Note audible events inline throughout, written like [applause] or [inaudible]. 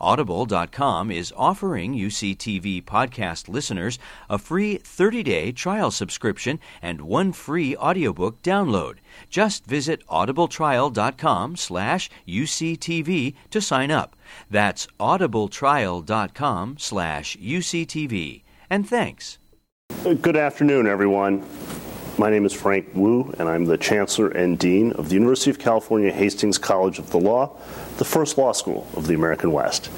Audible.com is offering UCTV podcast listeners a free 30-day trial subscription and one free audiobook download. Just visit audibletrial.com slash UCTV to sign up. That's audibletrial.com slash UCTV. And thanks. Good afternoon, everyone. My name is Frank Wu, and I'm the Chancellor and Dean of the University of California Hastings College of the Law, the first law school of the American West.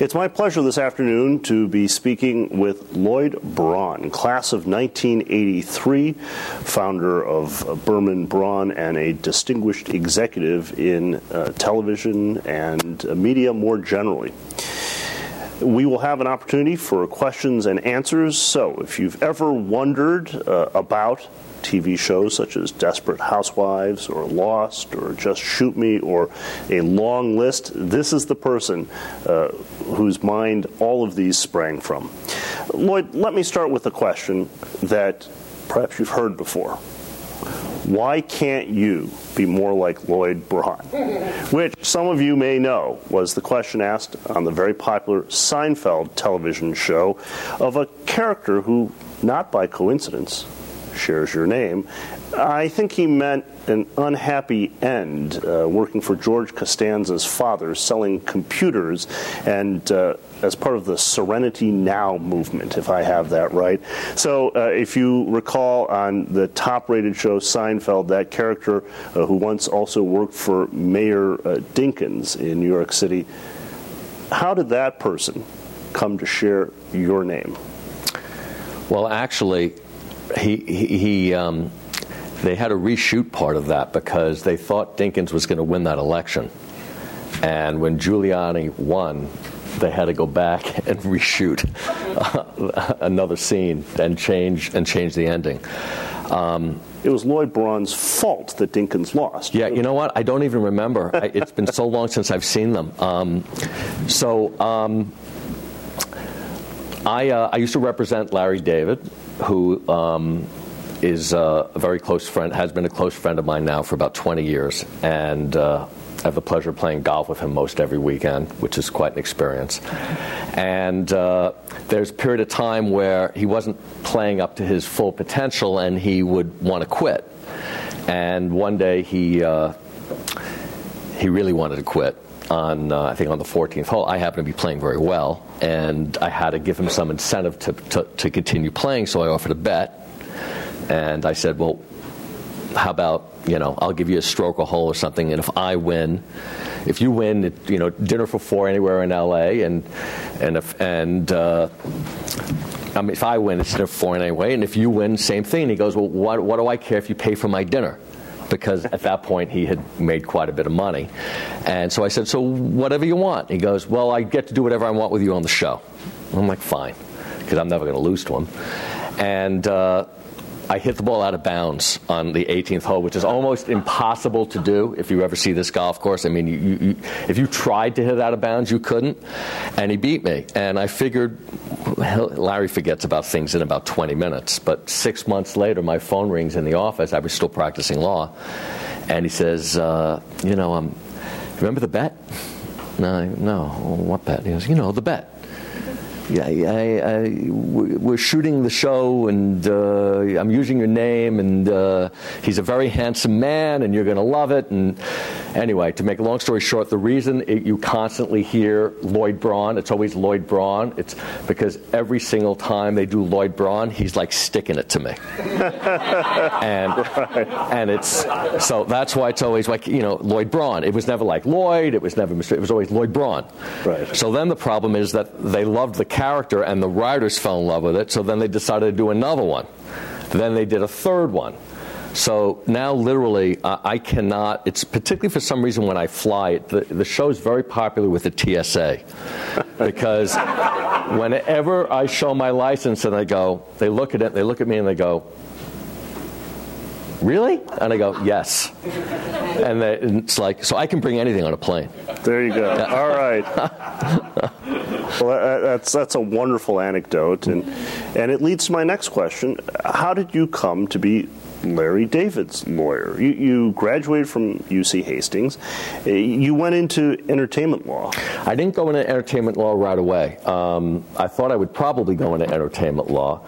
It's my pleasure this afternoon to be speaking with Lloyd Braun, class of 1983, founder of Berman Braun, and a distinguished executive in uh, television and uh, media more generally. We will have an opportunity for questions and answers. So, if you've ever wondered uh, about TV shows such as Desperate Housewives or Lost or Just Shoot Me or a long list, this is the person uh, whose mind all of these sprang from. Lloyd, let me start with a question that perhaps you've heard before. Why can't you be more like Lloyd Braun? [laughs] Which some of you may know was the question asked on the very popular Seinfeld television show of a character who, not by coincidence, shares your name. I think he meant an unhappy end uh, working for George Costanza's father, selling computers, and uh, as part of the Serenity Now movement, if I have that right. So, uh, if you recall on the top rated show Seinfeld, that character uh, who once also worked for Mayor uh, Dinkins in New York City, how did that person come to share your name? Well, actually, he he, he um, they had to reshoot part of that because they thought Dinkins was going to win that election, and when Giuliani won, they had to go back [laughs] and reshoot uh, another scene and change and change the ending. Um, it was Lloyd Braun's fault that Dinkins lost. Yeah, you know what? I don't even remember. I, it's been so long since I've seen them. Um, so um, I, uh, I used to represent Larry David, who um, is uh, a very close friend, has been a close friend of mine now for about 20 years, and uh, I have the pleasure of playing golf with him most every weekend, which is quite an experience. And uh, there's a period of time where he wasn't playing up to his full potential, and he would want to quit. And one day he uh, he really wanted to quit on uh, I think on the 14th hole. I happened to be playing very well, and I had to give him some incentive to, to, to continue playing. So I offered a bet, and I said, "Well, how about you know I'll give you a stroke a hole or something, and if I win." If you win, you know, dinner for four anywhere in LA, and and if and uh, I mean, if I win, it's dinner for four anyway, and if you win, same thing. And he goes, well, what, what do I care if you pay for my dinner? Because at that point he had made quite a bit of money. And so I said, So whatever you want. He goes, Well, I get to do whatever I want with you on the show. I'm like, Fine, because I'm never going to lose to him. And uh, I hit the ball out of bounds on the 18th hole, which is almost impossible to do if you ever see this golf course. I mean, you, you, if you tried to hit it out of bounds, you couldn't. And he beat me. And I figured, Larry forgets about things in about 20 minutes. But six months later, my phone rings in the office. I was still practicing law. And he says, uh, You know, um, remember the bet? No, no. What bet? He goes, You know, the bet yeah, I, I, we're shooting the show, and uh, I'm using your name, and uh, he's a very handsome man, and you're going to love it. And anyway, to make a long story short, the reason it, you constantly hear Lloyd Braun, it's always Lloyd Braun, it's because every single time they do Lloyd Braun, he's like sticking it to me. [laughs] and right. and it's so that's why it's always like you know Lloyd Braun. It was never like Lloyd. It was never it was always Lloyd Braun. Right. So then the problem is that they loved the character and the writers fell in love with it. So then they decided to do another one. Then they did a third one. So now, literally, uh, I cannot. It's particularly for some reason when I fly. The, the show is very popular with the TSA [laughs] because whenever I show my license and they go, they look at it, they look at me, and they go, "Really?" And I go, "Yes." And, they, it's like, so I can bring anything on a plane. There you go. All right. [laughs] well, that's that's a wonderful anecdote, and and it leads to my next question: How did you come to be Larry David's lawyer. You, you, graduated from UC Hastings. Uh, you went into entertainment law. I didn't go into entertainment law right away. Um, I thought I would probably go into entertainment law.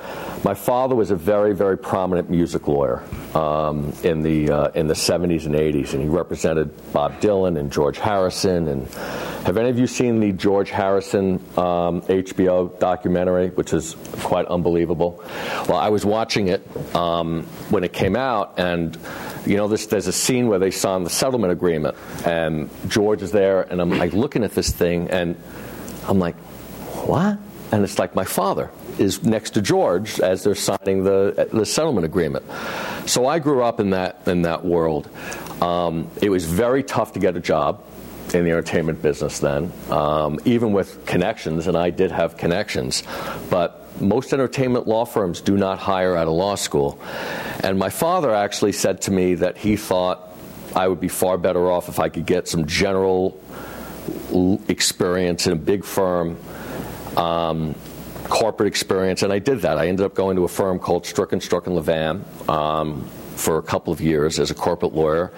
My father was a very, very prominent music lawyer um, in the uh, in the 70s and 80s, and he represented Bob Dylan and George Harrison. And have any of you seen the George Harrison um, HBO documentary, which is quite unbelievable? Well, I was watching it um, when it came out, and you know, this, there's a scene where they sign the settlement agreement, and George is there, and I'm like looking at this thing, and I'm like, what? And it's like my father is next to George as they're signing the, the settlement agreement. So I grew up in that in that world. Um, it was very tough to get a job in the entertainment business then, um, even with connections, and I did have connections, but most entertainment law firms do not hire out of law school. And my father actually said to me that he thought I would be far better off if I could get some general experience in a big firm, um, corporate experience, and I did that. I ended up going to a firm called Stroock and Stroock and Lavan. Um, for a couple of years as a corporate lawyer,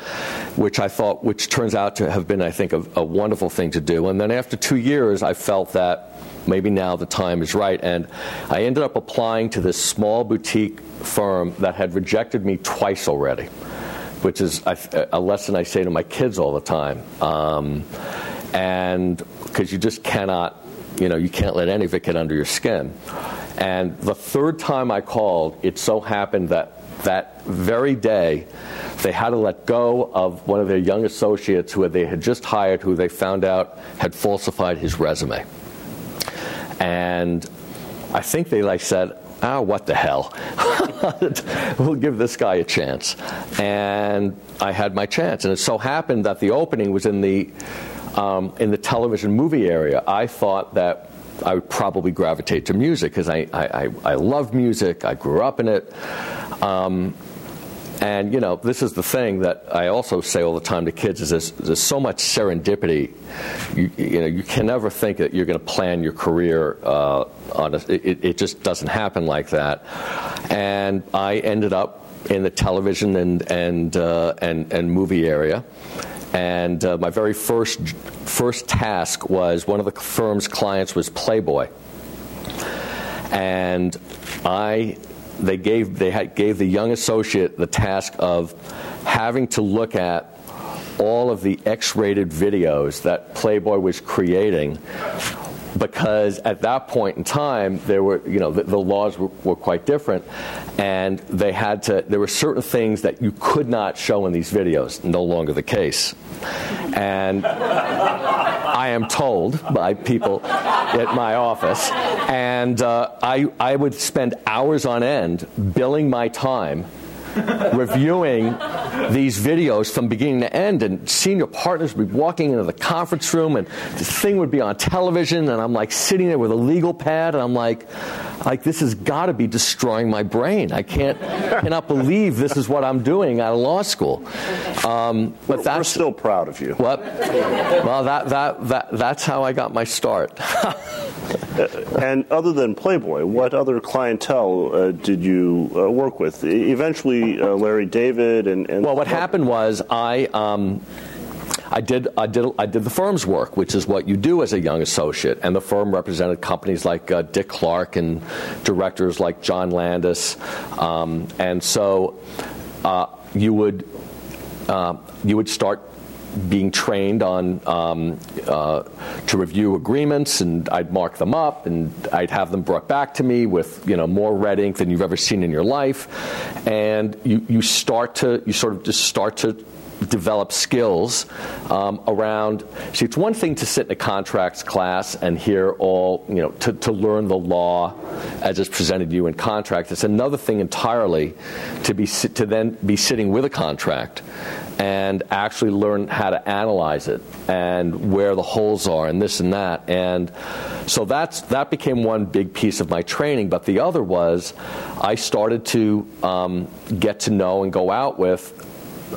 which I thought, which turns out to have been, I think, a, a wonderful thing to do. And then after two years, I felt that maybe now the time is right. And I ended up applying to this small boutique firm that had rejected me twice already, which is a lesson I say to my kids all the time. Um, and because you just cannot, you know, you can't let any of it get under your skin. And the third time I called, it so happened that that very day, they had to let go of one of their young associates who they had just hired, who they found out had falsified his resume. And I think they like said, ah, oh, what the hell? [laughs] we'll give this guy a chance. And I had my chance. And it so happened that the opening was in the, um, in the television movie area. I thought that I would probably gravitate to music because I, I, I, love music. I grew up in it. Um, and you know, this is the thing that I also say all the time to kids: is there's, there's so much serendipity. You, you, know, you can never think that you're going to plan your career uh, on a, it, it just doesn't happen like that. And I ended up in the television and and uh, and, and movie area. And uh, my very first first task was one of the firm's clients was Playboy, and I they gave they had, gave the young associate the task of having to look at all of the X-rated videos that Playboy was creating because at that point in time there were you know the, the laws were, were, quite different and they had to there were certain things that you could not show in these videos. No longer the case. And I am told by people at my office and uh, I, I would spend hours on end billing my time reviewing these videos from beginning to end, and senior partners would be walking into the conference room, and the thing would be on television, and I'm like sitting there with a legal pad, and I'm like, like this has got to be destroying my brain. I can't, cannot believe this is what I'm doing out of law school. Um, but that's, we're still proud of you. What? Well, that, that, that, that's how I got my start. [laughs] and other than Playboy, what other clientele uh, did you uh, work with? Eventually, uh, Larry David and, and, well, what happened was I. Um, I did, I did, I did the firm's work, which is what you do as a young associate. And the firm represented companies like uh, Dick Clark and directors like John Landis. Um, and so uh, you would, uh, you would start being trained on um, uh, to review agreements, and I'd mark them up, and I'd have them brought back to me with you know more red ink than you've ever seen in your life, and you you start to you sort of just start to develop skills um, around. See, it's one thing to sit in a contracts class and hear all, you know, to, to learn the law as it's presented to you in contract. It's another thing entirely to be to then be sitting with a contract and actually learn how to analyze it and where the holes are and this and that. And so that's that became one big piece of my training. But the other was I started to um, get to know and go out with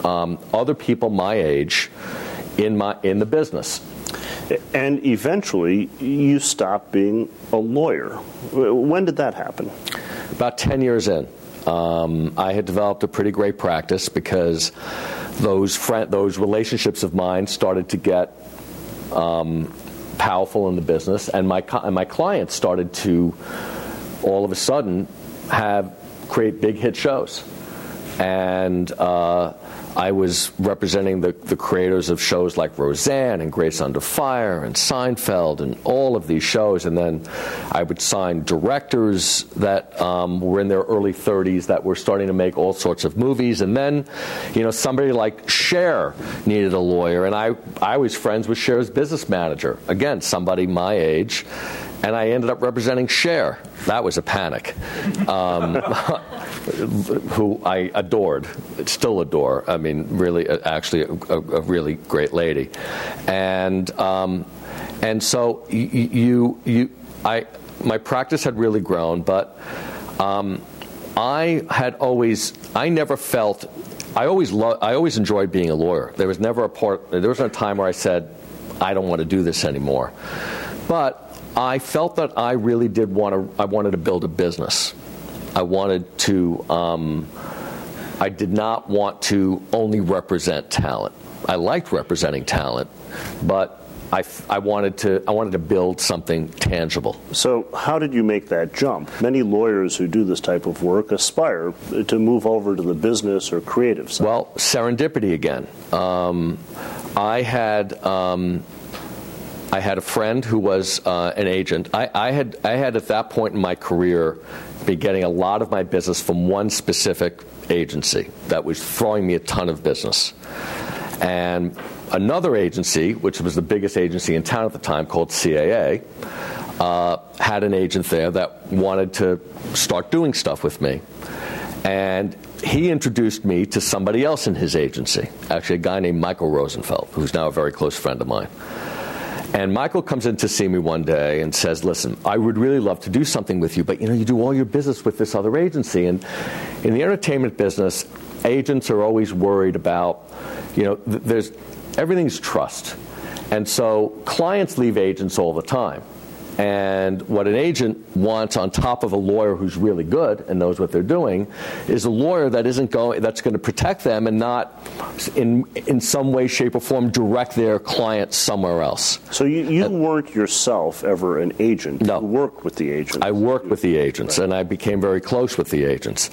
um, other people my age in my in the business. And eventually, you stopped being a lawyer. When did that happen? About ten years in. Um, I had developed a pretty great practice because those those relationships of mine started to get um, powerful in the business, and my and my clients started to all of a sudden have create big hit shows, and. Uh, I was representing the, the creators of shows like Roseanne and Grace Under Fire and Seinfeld and all of these shows. And then I would sign directors that um, were in their early 30s that were starting to make all sorts of movies. And then, you know, somebody like Cher needed a lawyer. And I, I was friends with Cher's business manager. Again, somebody my age and I ended up representing Cher. That was a panic. Um, [laughs] who I adored, still adore. I mean, really, uh, actually, a, a really great lady, and um, and so you you I my practice had really grown, but um, I had always I never felt I always lo- I always enjoyed being a lawyer. There was never a part there was no time where I said I don't want to do this anymore, but I felt that I really did want to. I wanted to build a business. I wanted to. Um, I did not want to only represent talent. I liked representing talent, but I, I, wanted to I wanted to build something tangible. So, how did you make that jump? Many lawyers who do this type of work aspire to move over to the business or creative side. Well, serendipity again. Um, I had um, I had a friend who was uh, an agent. I, I, had I had at that point in my career been getting a lot of my business from one specific agency that was throwing me a ton of business, and another agency, which was the biggest agency in town at the time, called CAA, uh, had an agent there that wanted to start doing stuff with me, and he introduced me to somebody else in his agency, actually a guy named Michael Rosenfeld, who's now a very close friend of mine. And Michael comes in to see me one day and says, "Listen, I would really love to do something with you, but you know, you do all your business with this other agency, and in the entertainment business, agents are always worried about, you know, th- there's everything's trust, and so clients leave agents all the time." And what an agent wants on top of a lawyer who's really good and knows what they're doing is a lawyer that isn't going that's going to protect them and not in in some way, shape, or form direct their client somewhere else. So you, you uh, weren't yourself ever an agent. No. You worked with the agents. I worked with the agents right. and I became very close with the agents.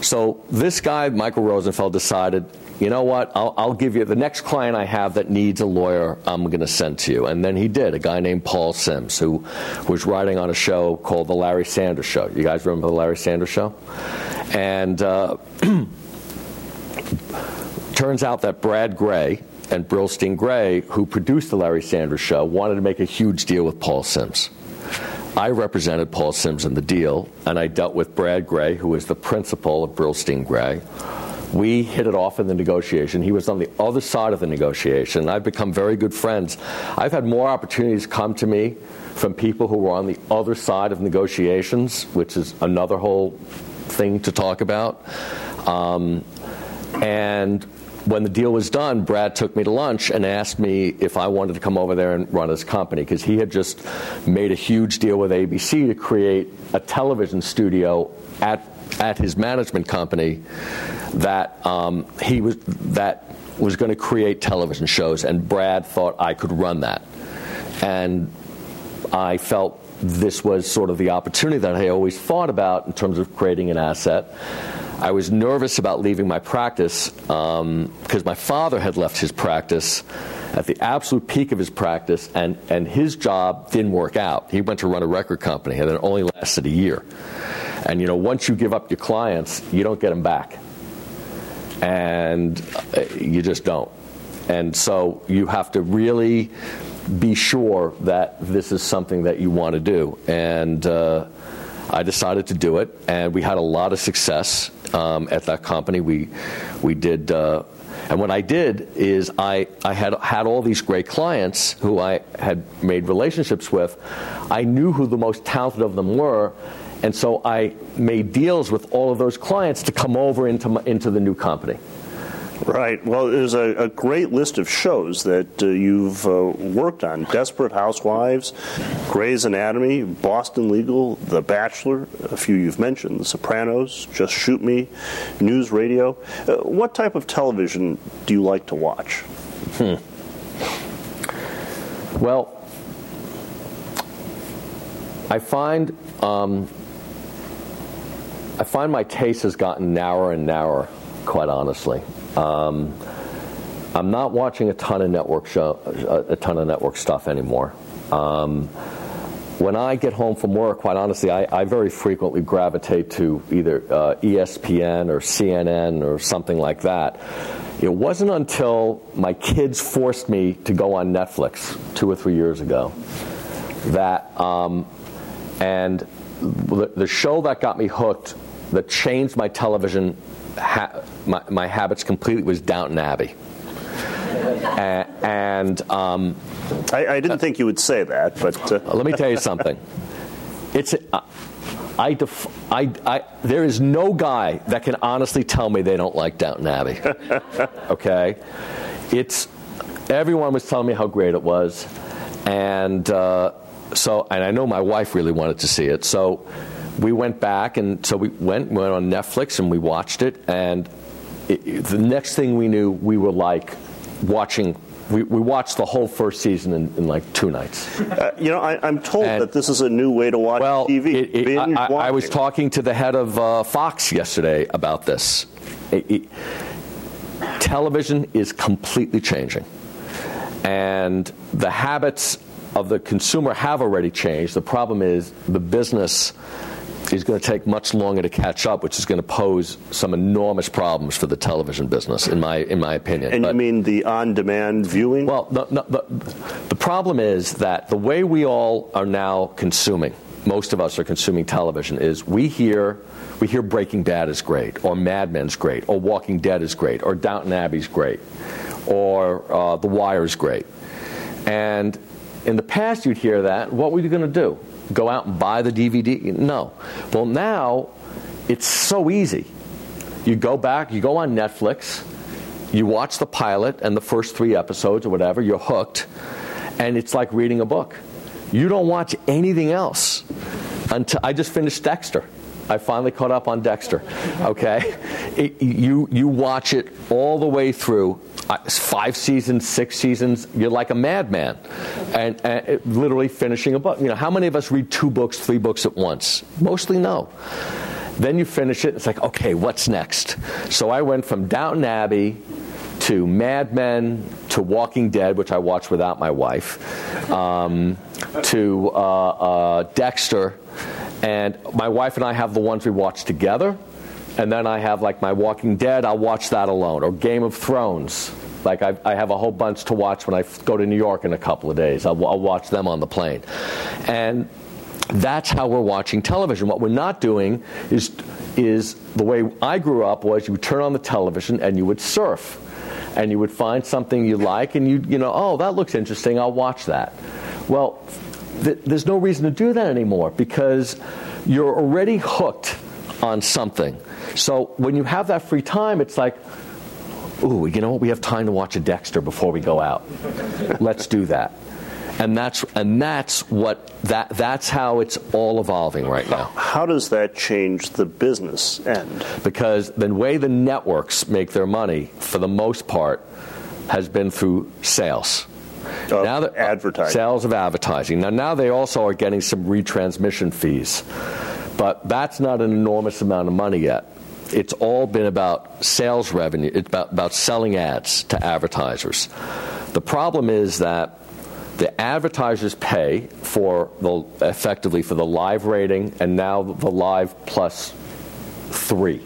So this guy, Michael Rosenfeld, decided you know what, I'll, I'll, give you the next client I have that needs a lawyer, I'm going to send to you. And then he did, a guy named Paul Simms, who was writing on a show called The Larry Sanders Show. You guys remember The Larry Sanders Show? And uh, [clears throat] turns out that Brad Grey and Brillstein Grey, who produced The Larry Sanders Show, wanted to make a huge deal with Paul Simms. I represented Paul Simms in the deal, and I dealt with Brad Grey, who was the principal of Brillstein Grey we hit it off in the negotiation. He was on the other side of the negotiation. I've become very good friends. I've had more opportunities come to me from people who were on the other side of negotiations, which is another whole thing to talk about. Um, and when the deal was done, Brad took me to lunch and asked me if I wanted to come over there and run his company because he had just made a huge deal with ABC to create a television studio at at his management company that um, he was that was going to create television shows, and Brad thought I could run that, and I felt this was sort of the opportunity that I always thought about in terms of creating an asset. I was nervous about leaving my practice because um, my father had left his practice at the absolute peak of his practice, and, and his job didn't work out. He went to run a record company, and it only lasted a year. And you know, once you give up your clients, you don't get them back. and uh, you just don't. And so you have to really be sure that this is something that you want to do. And uh, I decided to do it, and we had a lot of success um, at that company. We we did. Uh, and what I did is I, I had had all these great clients who I had made relationships with. I knew who the most talented of them were, and so I made deals with all of those clients to come over into, my, into the new company. Right. Well, there's a, a great list of shows that uh, you've uh, worked on Desperate Housewives, Grey's Anatomy, Boston Legal, The Bachelor, a few you've mentioned, The Sopranos, Just Shoot Me, News Radio. Uh, what type of television do you like to watch? Hmm. Well, I find um, I find my taste has gotten narrower and narrower, quite honestly. Um, I'm not watching a ton of network show, a ton of network stuff anymore. Um, when I get home from work, quite honestly, I, I very frequently gravitate to either uh, ESPN or CNN or something like that. It wasn't until my kids forced me to go on Netflix two or three years ago that, um, and the, the show that got me hooked that changed my television, ha- my, my, habits completely was Downton Abbey. and, and um, I, I, didn't uh, think you would say that, but uh. let me tell you something. It's uh, I, def- I, I, there is no guy that can honestly tell me they don't like Downton Abbey. [laughs] okay, it's everyone was telling me how great it was, and uh, so and I know my wife really wanted to see it, so we went back, and so we went, went on Netflix and we watched it. And it, the next thing we knew, we were like watching. We, we watched the whole first season in, in like two nights. Uh, you know, I, am told and, that this is a new way to watch well, TV. It, it, I, I, was talking to the head of uh, Fox yesterday about this. television is completely changing, and the habits of the consumer have already changed. The problem is the business is going to take much longer to catch up, which is going to pose some enormous problems for the television business, in my in my opinion. And but, you mean the on-demand viewing? Well, the, the, the problem is that the way we all are now consuming, most of us are consuming television, is we hear we hear Breaking Bad is great, or Mad Men's great, or Walking Dead is great, or Downton Abbey's great, or uh, The Wire's great, and in the past you'd hear that. What were you going to do? Go out and buy the DVD? No. Well, now it's so easy. You go back, you go on Netflix, you watch the pilot and the first three episodes or whatever, you're hooked, and it's like reading a book. You don't watch anything else until I just finished Dexter. I finally caught up on Dexter. Okay, [laughs] it, you you watch it all the way through, five seasons, six seasons. You're like a madman, and, and it, literally finishing a book. You know, how many of us read two books, three books at once? Mostly no. Then you finish it. It's like, okay, what's next? So I went from Downton Abbey to Mad Men to Walking Dead, which I watched without my wife, um, to uh, uh, Dexter and my wife and I have the ones we watch together. And then I have like my Walking Dead, I'll watch that alone. Or Game of Thrones. Like I, I have a whole bunch to watch when I go to New York in a couple of days. I'll, I'll watch them on the plane. And that's how we're watching television. What we're not doing is, is the way I grew up was you would turn on the television and you would surf. And you would find something you like and you you know, oh, that looks interesting, I'll watch that. Well, th- there's no reason to do that anymore because you're already hooked on something. So when you have that free time, it's like, ooh, you know what? We have time to watch a Dexter before we go out. [laughs] Let's do that. And that's and that's what that that's how it's all evolving right now. How does that change the business end? Because the way the networks make their money, for the most part, has been through sales of now that, uh, advertising. Sales of advertising. Now, now they also are getting some retransmission fees, but that's not an enormous amount of money yet. It's all been about sales revenue. It's about, about selling ads to advertisers. The problem is that the advertisers pay for the effectively for the live rating and now the live plus three,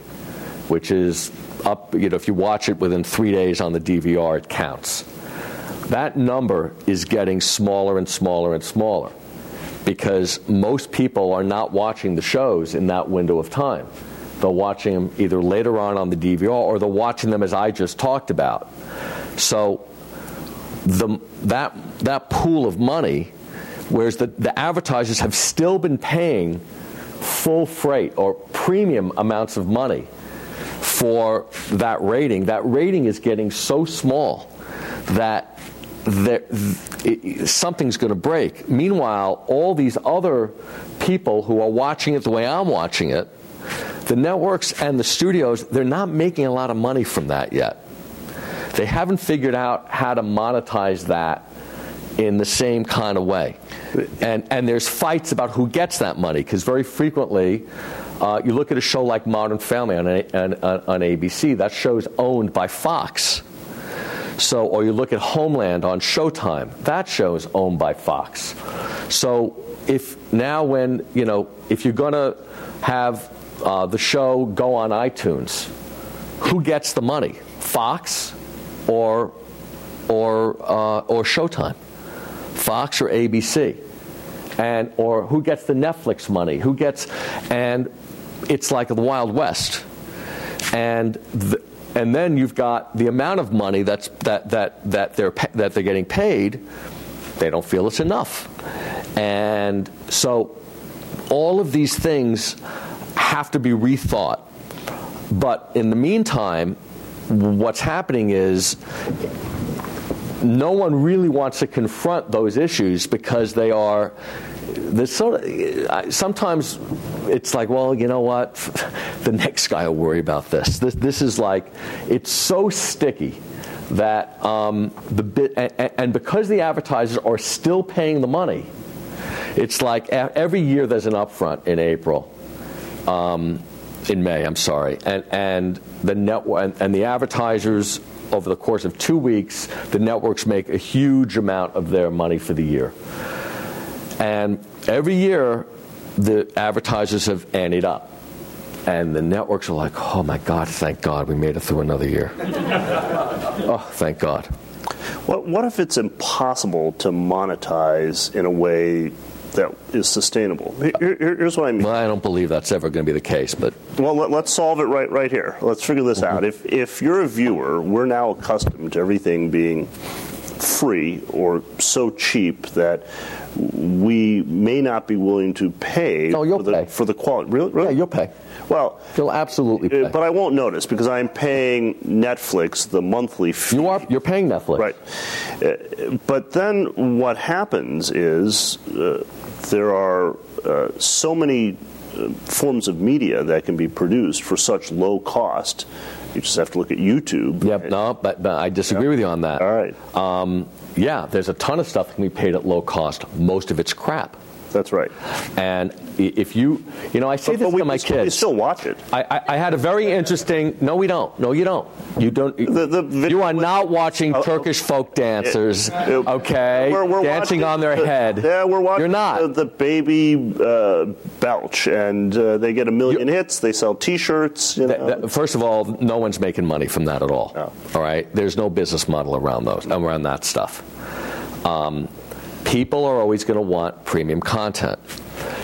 which is up, you know, if you watch it within three days on the DVR, it counts. That number is getting smaller and smaller and smaller because most people are not watching the shows in that window of time. They're watching them either later on on the DVR or they're watching them as I just talked about. So the, that, that pool of money, whereas the, the advertisers have still been paying full freight or premium amounts of money for that rating, that rating is getting so small that there, it, something's going to break. Meanwhile, all these other people who are watching it the way I'm watching it, the networks and the studios, they're not making a lot of money from that yet. They haven't figured out how to monetize that in the same kind of way. And, and there's fights about who gets that money, because very frequently, uh, you look at a show like Modern Family on, a, on, on ABC, that show's owned by Fox. So, or you look at Homeland on Showtime, that show is owned by Fox. So, if now when, you know, if you're going to have uh, the show go on iTunes, who gets the money? Fox or, or, uh, or Showtime? Fox or ABC? And, or who gets the Netflix money? Who gets, and it's like the Wild West. And the, and then you've got the amount of money that's, that, that, that, they're, that they're getting paid, they don't feel it's enough. And so all of these things have to be rethought. But in the meantime, what's happening is no one really wants to confront those issues because they are sort of, sometimes it's like, well, you know what? [laughs] The next guy will worry about this. This, this is like, it's so sticky that um, the bit, and, and because the advertisers are still paying the money, it's like every year there's an upfront in April. Um, in May, I'm sorry, and and the network and, and the advertisers over the course of two weeks, the networks make a huge amount of their money for the year. And every year, the advertisers have anteed up. And the networks are like, oh my God, thank God we made it through another year. [laughs] oh, thank God. What, what if it's impossible to monetize in a way that is sustainable. Here, here's what I mean. Well, I don't believe that's ever going to be the case, but well, let, us solve it right right here. Let's figure this mm-hmm. out. If if you're a viewer, we're now accustomed to everything being free or so cheap that we may not be willing to pay, no, you'll for, the, pay. for the quality. Really? really? Yeah, you'll pay. Well, you'll absolutely pay. But I won't notice because I'm paying Netflix the monthly fee. You are. You're paying Netflix, right? Uh, but then what happens is uh, there are uh, so many uh, forms of media that can be produced for such low cost. You just have to look at YouTube. Yep. No, but, but I disagree with you on that. All right. Um, yeah, there's a ton of stuff that can be paid at low cost. Most of it's crap. That's right. And if you, you know, I say but, this but to my still, kids. We still watch it. I, I, I, had a very interesting. No, we don't. No, you don't. You don't. The, the you are not watching uh, Turkish folk dancers. Uh, okay, we're, we're dancing on their the, head. Yeah, we're watching. You're not. The, baby uh, belch, and uh, they get a 1000000 you, hits. They sell T-shirts. You know. first of all, no one's making money from that at all. No. All right, there's no business model around those around that stuff. Um, people are always going to want premium content.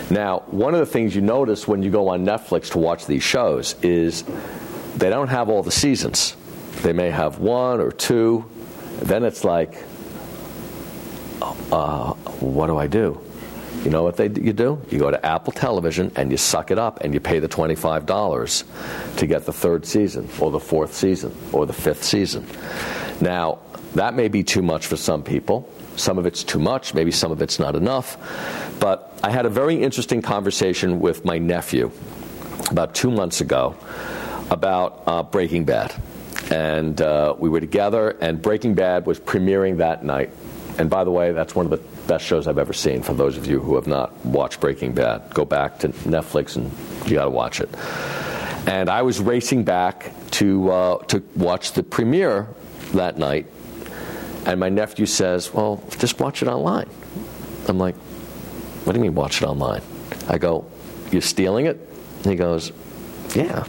Now, one of the things you notice when you go on Netflix to watch these shows is they don't have all the seasons. They may have one or two. Then it's like, uh, what do I do? You know what they, you do? You go to Apple Television and you suck it up and you pay the $25 to get the third season or the fourth season or the fifth season. Now, that may be too much for some people. Some of it's too much, maybe some of it's not enough. But I had a very interesting conversation with my nephew about two months ago about uh, Breaking Bad. And uh, we were together, and Breaking Bad was premiering that night. And by the way, that's one of the best shows I've ever seen. For those of you who have not watched Breaking Bad, go back to Netflix and you got to watch it. And I was racing back to uh, to watch the premiere that night, and my nephew says, "Well, just watch it online." I'm like, what do you mean watch it online? I go, You're stealing it? And he goes, Yeah.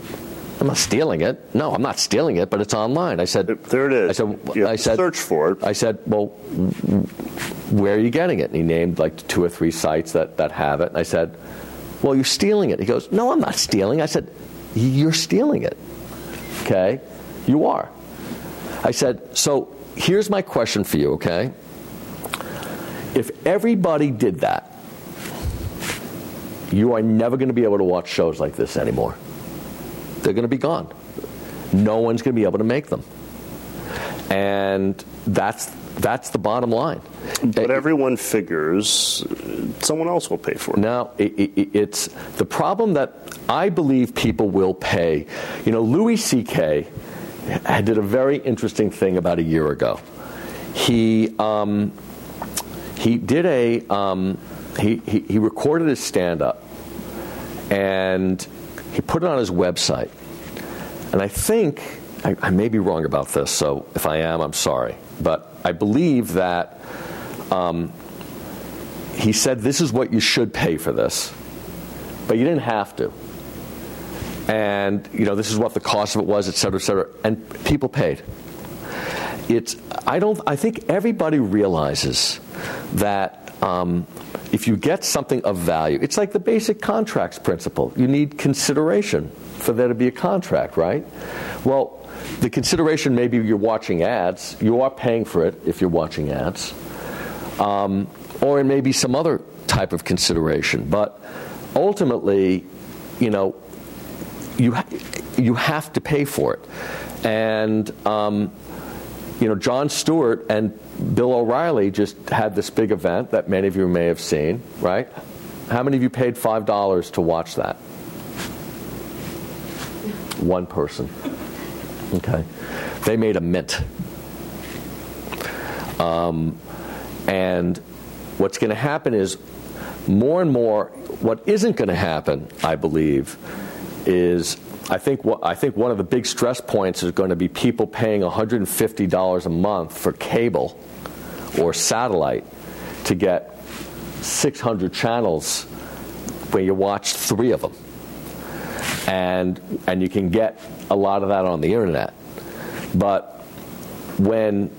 I'm not stealing it. No, I'm not stealing it, but it's online. I said, There it is. I said, You I said, search for it. I said, well, where are you getting it? And he named like two or three sites that, that have it. And I said, well, you're stealing it. He goes, no, I'm not stealing. I said, you're stealing it. Okay? You are. I said, so here's my question for you, okay? If everybody did that, you are never going to be able to watch shows like this anymore. They're going to be gone. No one's going to be able to make them. And that's that's the bottom line. But Uh, everyone figures someone else will pay for it. now, it, it, it's the problem that I believe people will pay. You know, Louis C.K. did a very interesting thing about a year ago. He um, he did a um, he, he he recorded his stand up and he put it on his website. And I think I, I may be wrong about this, so if I am, I'm sorry. But I believe that um, he said this is what you should pay for this, but you didn't have to. And you know this is what the cost of it was, et cetera, et cetera, and people paid. It's I don't I think everybody realizes that um, if you get something of value, it's like the basic contracts principle. You need consideration for there to be a contract, right? Well, the consideration maybe you're watching ads. You are paying for it if you're watching ads, um, or it may be some other type of consideration. But ultimately, you know, you you have to pay for it, and um, you know, Jon Stewart and Bill O'Reilly just had this big event that many of you may have seen, right? How many of you paid five dollars to watch that? One person. Okay, they made a mint, um, and what's going to happen is more and more. What isn't going to happen, I believe, is I think what, I think one of the big stress points is going to be people paying $150 a month for cable or satellite to get 600 channels where you watch three of them, and and you can get a lot of that on the internet. But when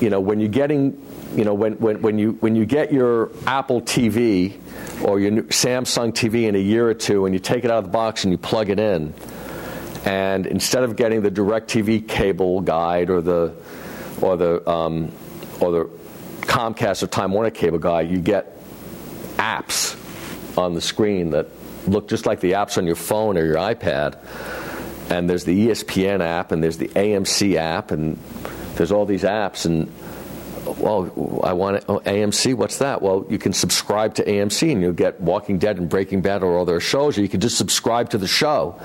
you know when you're getting you know when, when, when you when you get your Apple TV or your Samsung TV in a year or two and you take it out of the box and you plug it in and instead of getting the DirecTV cable guide or the or the um, or the Comcast or Time Warner cable guide, you get apps on the screen that look just like the apps on your phone or your iPad. And there's the ESPN app, and there's the AMC app, and there's all these apps. And well, I want oh, AMC. What's that? Well, you can subscribe to AMC, and you'll get Walking Dead and Breaking Bad or other shows, or you can just subscribe to the show,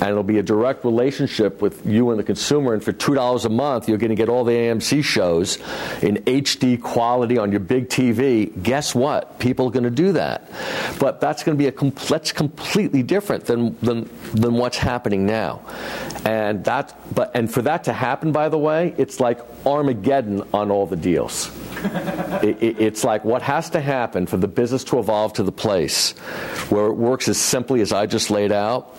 and it'll be a direct relationship with you and the consumer. And for two dollars a month, you're going to get all the AMC shows in HD quality on your big TV. Guess what? People are going to do that, but that's going to be a com- that's completely different than than than what's happening now, and that but and for that to happen, by the way, it's like Armageddon on all the deals. [laughs] It, it, it's like what has to happen for the business to evolve to the place where it works as simply as I just laid out.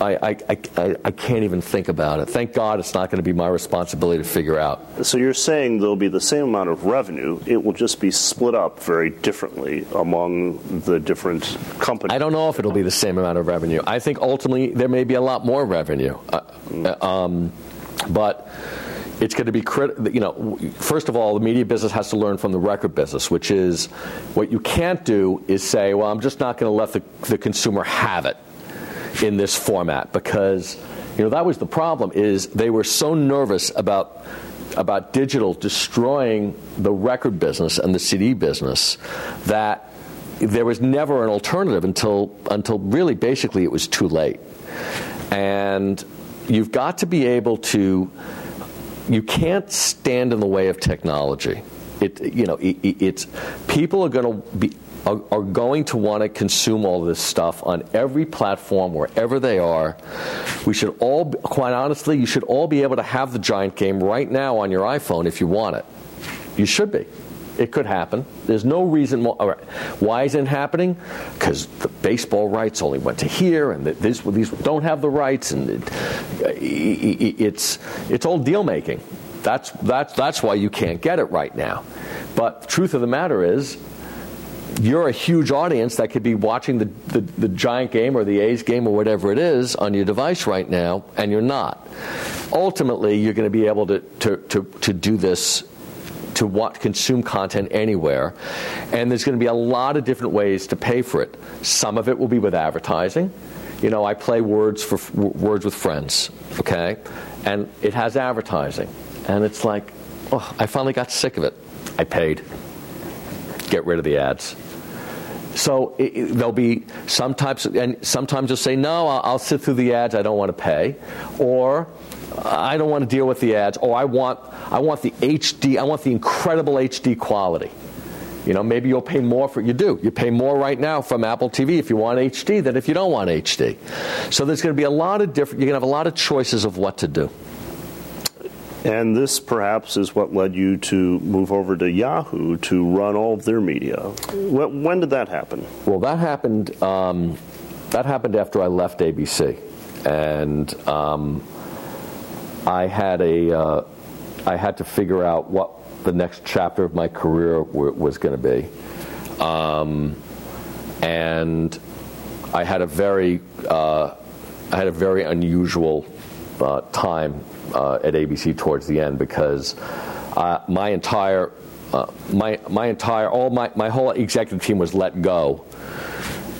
I, I, I, I can't even think about it. Thank God it's not going to be my responsibility to figure out. So you're saying there'll be the same amount of revenue, it will just be split up very differently among the different companies. I don't know if it'll be the same amount of revenue. I think ultimately there may be a lot more revenue. Uh, um, but it's going to be critical. you know first of all the media business has to learn from the record business which is what you can't do is say well i'm just not going to let the, the consumer have it in this format because you know that was the problem is they were so nervous about about digital destroying the record business and the CD business that there was never an alternative until until really basically it was too late and you've got to be able to you can't stand in the way of technology it you know it, it's people are going to be are, are going to want to consume all this stuff on every platform wherever they are. We should all, quite honestly, you should all be able to have the giant game right now on your iPhone if you want it. You should be. It could happen. There's no reason why, why isn't happening? Because the baseball rights only went to here, and this, these don't have the rights, and it, it's it's all deal making. That's that's that's why you can't get it right now. But truth of the matter is, you're a huge audience that could be watching the, the, the, Giant game or the A's game or whatever it is on your device right now, and you're not. Ultimately, you're going to be able to, to, to, to do this to watch, consume content anywhere. And there's going to be a lot of different ways to pay for it. Some of it will be with advertising. You know, I play words for words with friends, okay? And it has advertising. And it's like, oh, I finally got sick of it. I paid. Get rid of the ads. So it, it, there'll be some types, and sometimes you'll say, no, I'll, I'll sit through the ads. I don't want to pay, or I don't want to deal with the ads. Or I want, I want the HD. I want the incredible HD quality. You know, maybe you'll pay more for you do. You pay more right now from Apple TV if you want HD than if you don't want HD. So there's going to be a lot of different. You're going to have a lot of choices of what to do. And this perhaps is what led you to move over to Yahoo to run all of their media. When did that happen? Well, that happened. Um, that happened after I left ABC, and um, I had a. Uh, I had to figure out what the next chapter of my career w- was going to be, um, and I had a very. Uh, I had a very unusual uh, time uh, at ABC towards the end because uh, my entire uh, my my entire all my my whole executive team was let go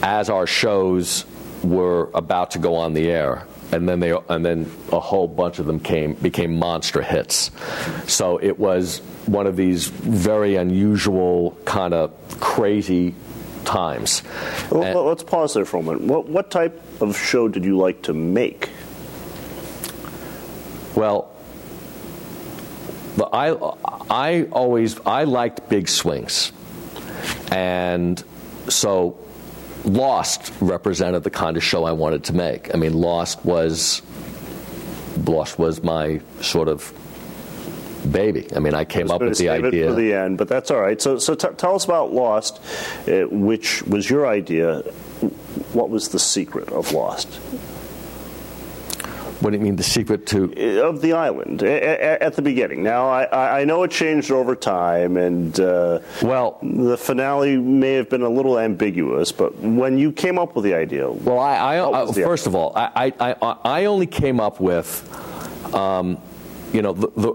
as our shows were about to go on the air and then they and then a whole bunch of them came became monster hits. So it was one of these very unusual kind of crazy times. Well, let's pause there for a moment. What, what type of show did you like to make? Well, I, I always I liked big swings, and so Lost represented the kind of show I wanted to make. I mean, Lost was Lost was my sort of baby. I mean, I came up with the idea. for the end, but that's all right. So, so t- tell us about Lost, uh, which was your idea. What was the secret of Lost? What do you mean, the secret to? Of the island at the beginning. Now, I, I know it changed over time, and uh, well, the finale may have been a little ambiguous, but when you came up with the idea. Well, I, I, I first of all, I, I, I only came up with, um, you know, the, the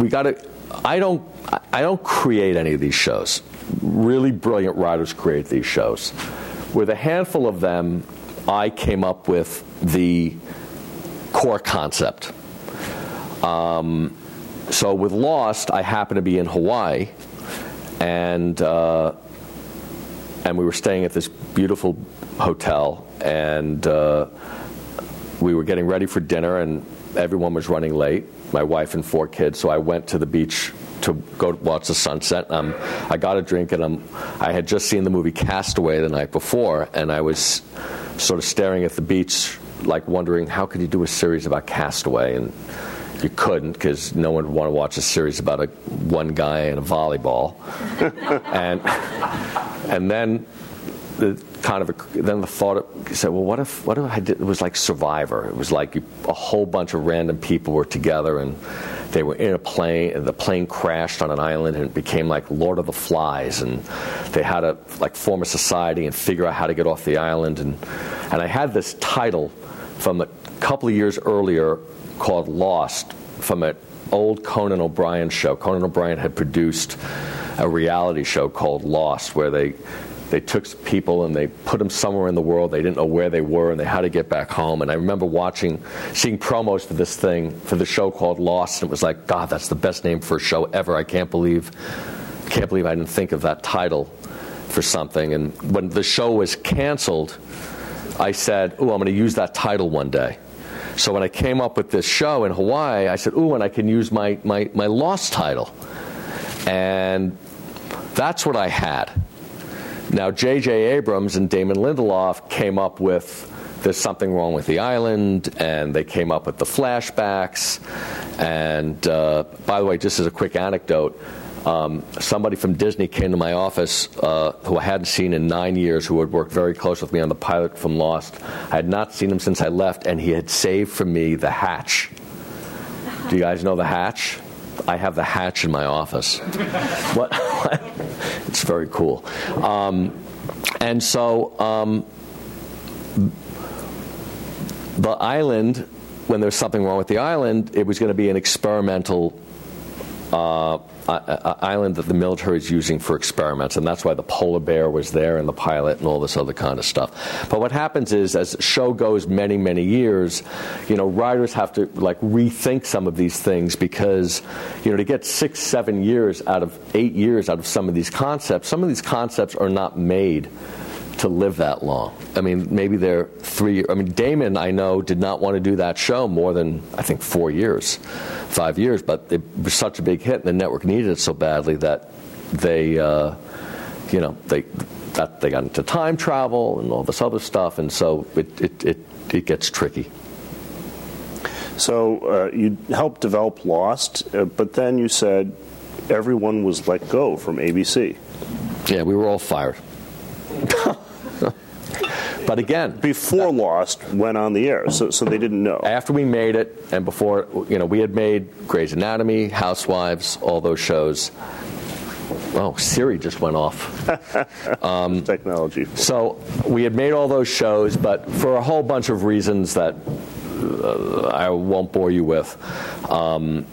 we got to. I don't. I don't create any of these shows. Really brilliant writers create these shows. With a handful of them, I came up with the core concept. Um, so with Lost, I happened to be in Hawaii, and uh, and we were staying at this beautiful hotel, and uh, we were getting ready for dinner, and everyone was running late. My wife and four kids, so I went to the beach to go watch the sunset. Um, I got a drink, and I'm, I had just seen the movie Castaway the night before, and I was sort of staring at the beach like wondering how could you do a series about Castaway, and you couldn't because no one would want to watch a series about a one guy and a volleyball, [laughs] and and then the kind of a, then the thought said, well, what if what if I did? It was like Survivor. It was like a whole bunch of random people were together and they were in a plane and the plane crashed on an island and it became like Lord of the Flies and they had to like form a society and figure out how to get off the island and and I had this title from a couple of years earlier called Lost from an old Conan O'Brien show. Conan O'Brien had produced a reality show called Lost where they they took people and they put them somewhere in the world. They didn't know where they were and they had to get back home. And I remember watching, seeing promos for this thing, for the show called Lost, and it was like, God, that's the best name for a show ever. I can't believe, can't believe I didn't think of that title for something. And when the show was canceled, I said, "Oh, I'm going to use that title one day." So when I came up with this show in Hawaii, I said, "Oh, and I can use my my my lost title," and that's what I had. Now, J.J. Abrams and Damon Lindelof came up with there's something wrong with the island, and they came up with the flashbacks. And uh, by the way, just as a quick anecdote, um, somebody from Disney came to my office uh, who I hadn't seen in nine years, who had worked very close with me on the pilot from Lost. I had not seen him since I left, and he had saved for me the hatch. Do you guys know the hatch? I have the hatch in my office. [laughs] what? it's very cool. Um, and so um, the island, when there was something wrong with the island, it was going to be an experimental uh, island that the military is using for experiments, and that's why the polar bear was there and the pilot and all this other kind of stuff. But what happens is, as the show goes many, many years, you know, writers have to like rethink some of these things because, you know, to get six, seven years out of eight years out of some of these concepts, some of these concepts are not made to live that long. I mean, maybe they're three. I mean, Damon, I know, did not want to do that show more than I think four years, five years. But it was such a big hit, and the network needed it so badly that they, uh, you know, they that they got into time travel and all this other stuff, and so it it it, it gets tricky. So uh, you helped develop Lost, uh, but then you said everyone was let go from ABC. Yeah, we were all fired. [laughs] But again, before Lost went on the air, so so they didn't know. After we made it, and before you know, we had made Grey's Anatomy, Housewives, all those shows. Oh, Siri just went off. [laughs] um, Technology. So we had made all those shows, but for a whole bunch of reasons that uh, I won't bore you with, um,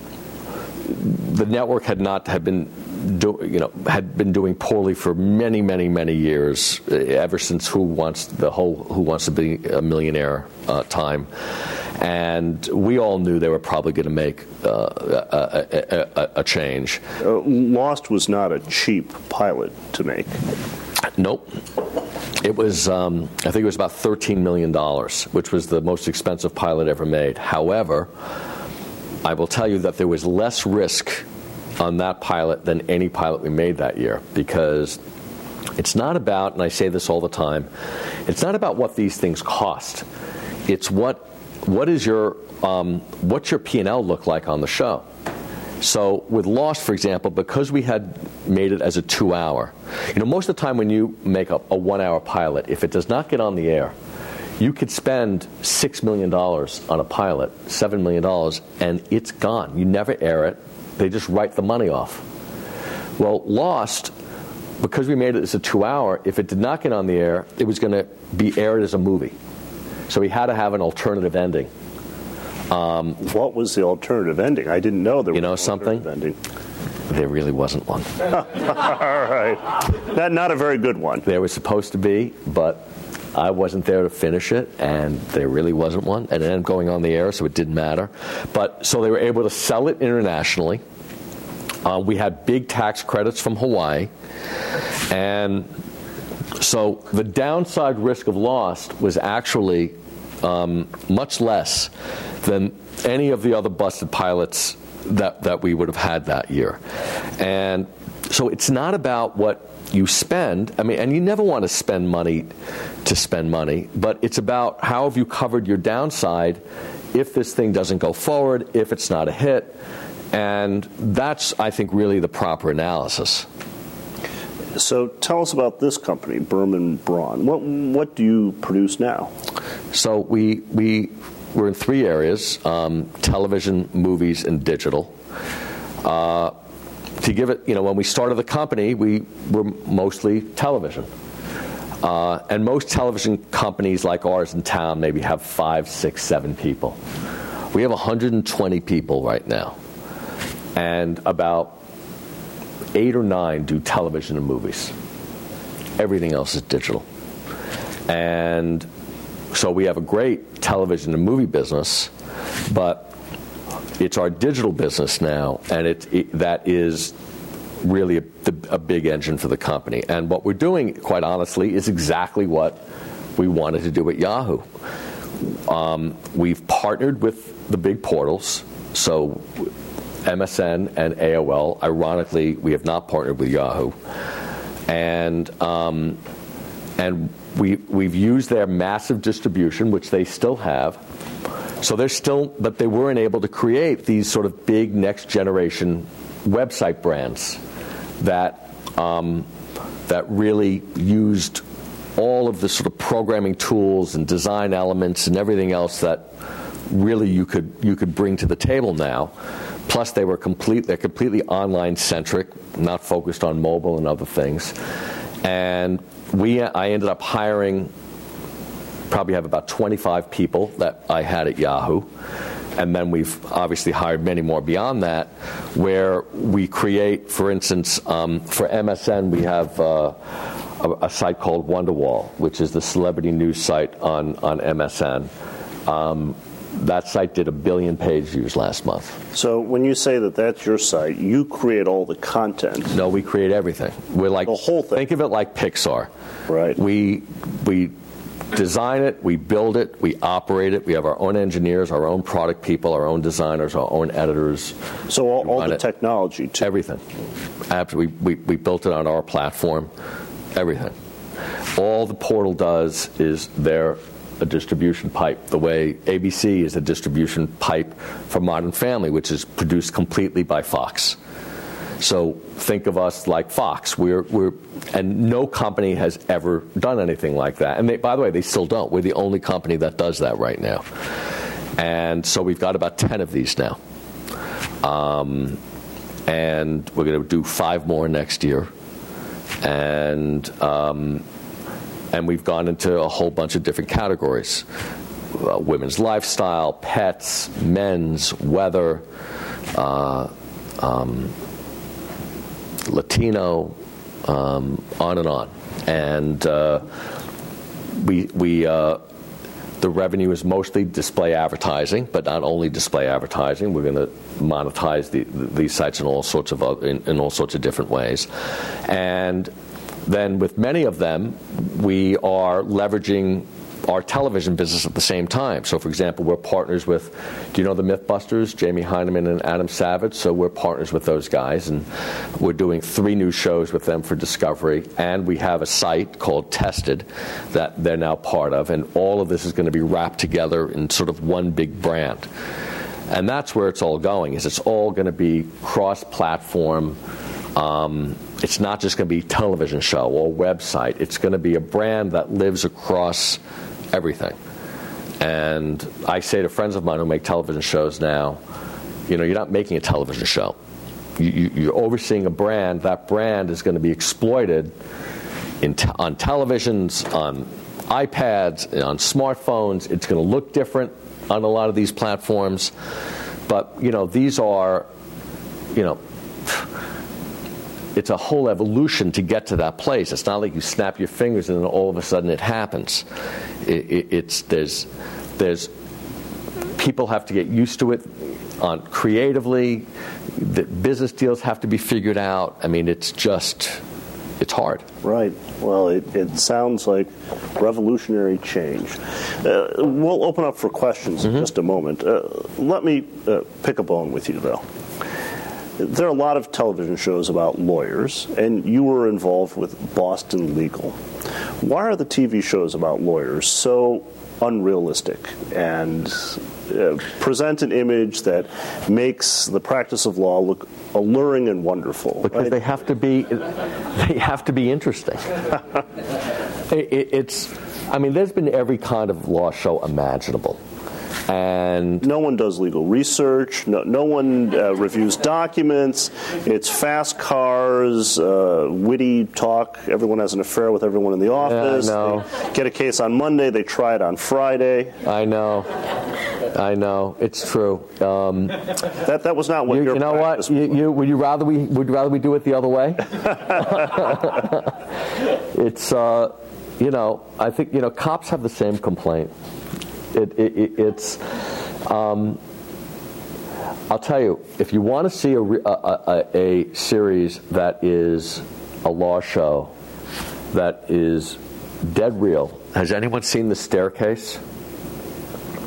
the network had not had been do, you know, had been doing poorly for many, many, many years, uh, ever since Who Wants the whole Who Wants to Be a Millionaire uh, time, and we all knew they were probably going to make uh, a, a, a, change. Uh, Lost was not a cheap pilot to make. Nope. It was, um, I think it was about $13 million, which was the most expensive pilot ever made. However, I will tell you that there was less risk on that pilot than any pilot we made that year because it's not about, and I say this all the time, it's not about what these things cost. It's what what is your um, what's your P and L look like on the show. So with Lost, for example, because we had made it as a two-hour, you know, most of the time when you make a, a one-hour pilot, if it does not get on the air, you could spend six million dollars on a pilot, seven million dollars, and it's gone. You never air it they just write the money off. Well, Lost, because we made it as a two hour, if it did not get on the air, it was going to be aired as a movie. So we had to have an alternative ending. Um, what was the alternative ending? I didn't know there you was know something? ending. There really wasn't one. [laughs] All right. Not, not a very good one. There was supposed to be, but I wasn't there to finish it, and there really wasn't one. And it ended up going on the air, so it didn't matter. But so they were able to sell it internationally. Uh, we had big tax credits from Hawaii, and so the downside risk of lost was actually um, much less than any of the other busted pilots that, that we would have had that year. And so it's not about what you spend. I mean, and you never want to spend money to spend money, but it's about how have you covered your downside if this thing doesn't go forward, if it's not a hit. And that's, I think, really the proper analysis. So tell us about this company, Berman Braun. What, what do you produce now? So we, we, we're in three areas um, television, movies, and digital. Uh, to give it, you know, when we started the company, we were mostly television. Uh, and most television companies like ours in town maybe have five, six, seven people. We have 120 people right now. And about eight or nine do television and movies. Everything else is digital. And so we have a great television and movie business, but it's our digital business now, and it, it that is really a, a, big engine for the company. And what we're doing, quite honestly, is exactly what we wanted to do at Yahoo. Um, we've partnered with the big portals, so MSN and AOL. Ironically, we have not partnered with Yahoo, and um, and we we've used their massive distribution, which they still have so they're still, but they weren't able to create these sort of big next generation website brands. that um, that really used all of the sort of programming tools and design elements and everything else that really you could you could bring to the table now. Plus, they were complete. They're completely online centric, not focused on mobile and other things. And we, I ended up hiring. Probably have about 25 people that I had at Yahoo and then we've obviously hired many more beyond that, where we create, for instance, um, for MSN, we have uh, a, a, site called Wonderwall, which is the celebrity news site on, on MSN. Um, that site did a billion page views last month. So when you say that that's your site, you create all the content. No, we create everything. We're like the whole thing. Think of it like Pixar. Right. We we design it, we build it, we operate it. We have our own engineers, our own product people, our own designers, our own editors. So all, all the it. technology, too. everything. Absolutely, we, we, we built it on our platform. Everything. All the portal does is they're a distribution pipe, the way ABC is a distribution pipe for Modern Family, which is produced completely by Fox. So think of us like Fox. We're, we're, and no company has ever done anything like that. And they, by the way, they still don't. We're the only company that does that right now. And so we've got about 10 of these now. Um, and we're going to do five more next year. And, um, and we've gone into a whole bunch of different categories uh, women's lifestyle, pets, men's, weather. Uh, um, Latino, um, on and on. And uh, we, we uh, the revenue is mostly display advertising, but not only display advertising. We're going to monetize the, these sites in all sorts of in, in all sorts of different ways, and then with many of them, we are leveraging our television business at the same time. So, for example, we're partners with, do you know the Mythbusters, Jamie Hyneman and Adam Savage? So we're partners with those guys, and we're doing three new shows with them for Discovery. And we have a site called Tested that they're now part of, and all of this is going to be wrapped together in sort of one big brand. And that's where it's all going. Is it's all going to be cross-platform. Um, it's not just going to be television show or website. It's going to be a brand that lives across everything. And I say to friends of mine who make television shows now, you know, you're not making a television show. You, are you, overseeing a brand. That brand is going to be exploited te- on televisions, on iPads, on smartphones. It's going to look different on a lot of these platforms. But, you know, these are, you know, it's a whole evolution to get to that place. It's not like you snap your fingers and then all of a sudden it happens. It, it, it's there's there's people have to get used to it on creatively. The business deals have to be figured out. I mean, it's just it's hard. Right. Well, it, it sounds like revolutionary change. Uh, we'll open up for questions mm-hmm. in just a moment. Uh, let me uh, pick a bone with you, though there are a lot of television shows about lawyers, and you were involved with Boston Legal. Why are the TV shows about lawyers so unrealistic and uh, present an image that makes the practice of law look alluring and wonderful? Because right? they have to be, they have to be interesting. [laughs] it, it's, I mean, there's been every kind of law show imaginable and no one does legal research. No, no one uh, reviews documents. It's fast cars, uh, witty talk. Everyone has an affair with everyone in the office. Yeah, they get a case on Monday. They try it on Friday. I know. I know. It's true. Um, that that was not what you, you know. What you, you, would you rather we would rather we do it the other way? [laughs] [laughs] it's uh, you know I think you know cops have the same complaint. It, it, it's. Um, I'll tell you, if you want to see a, a, a, a, series that is a law show that is dead real, has anyone seen The Staircase?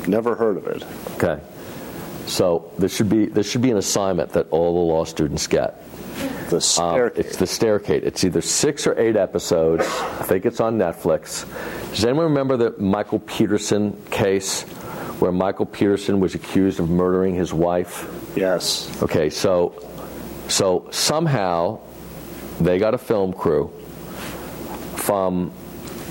Never heard of it. Okay. So this should be this should be an assignment that all the law students get. The staircase. Um, it's the staircase. It's either six or eight episodes. I think it's on Netflix. Does anyone remember the Michael Peterson case where Michael Peterson was accused of murdering his wife? Yes. Okay, so so somehow they got a film crew from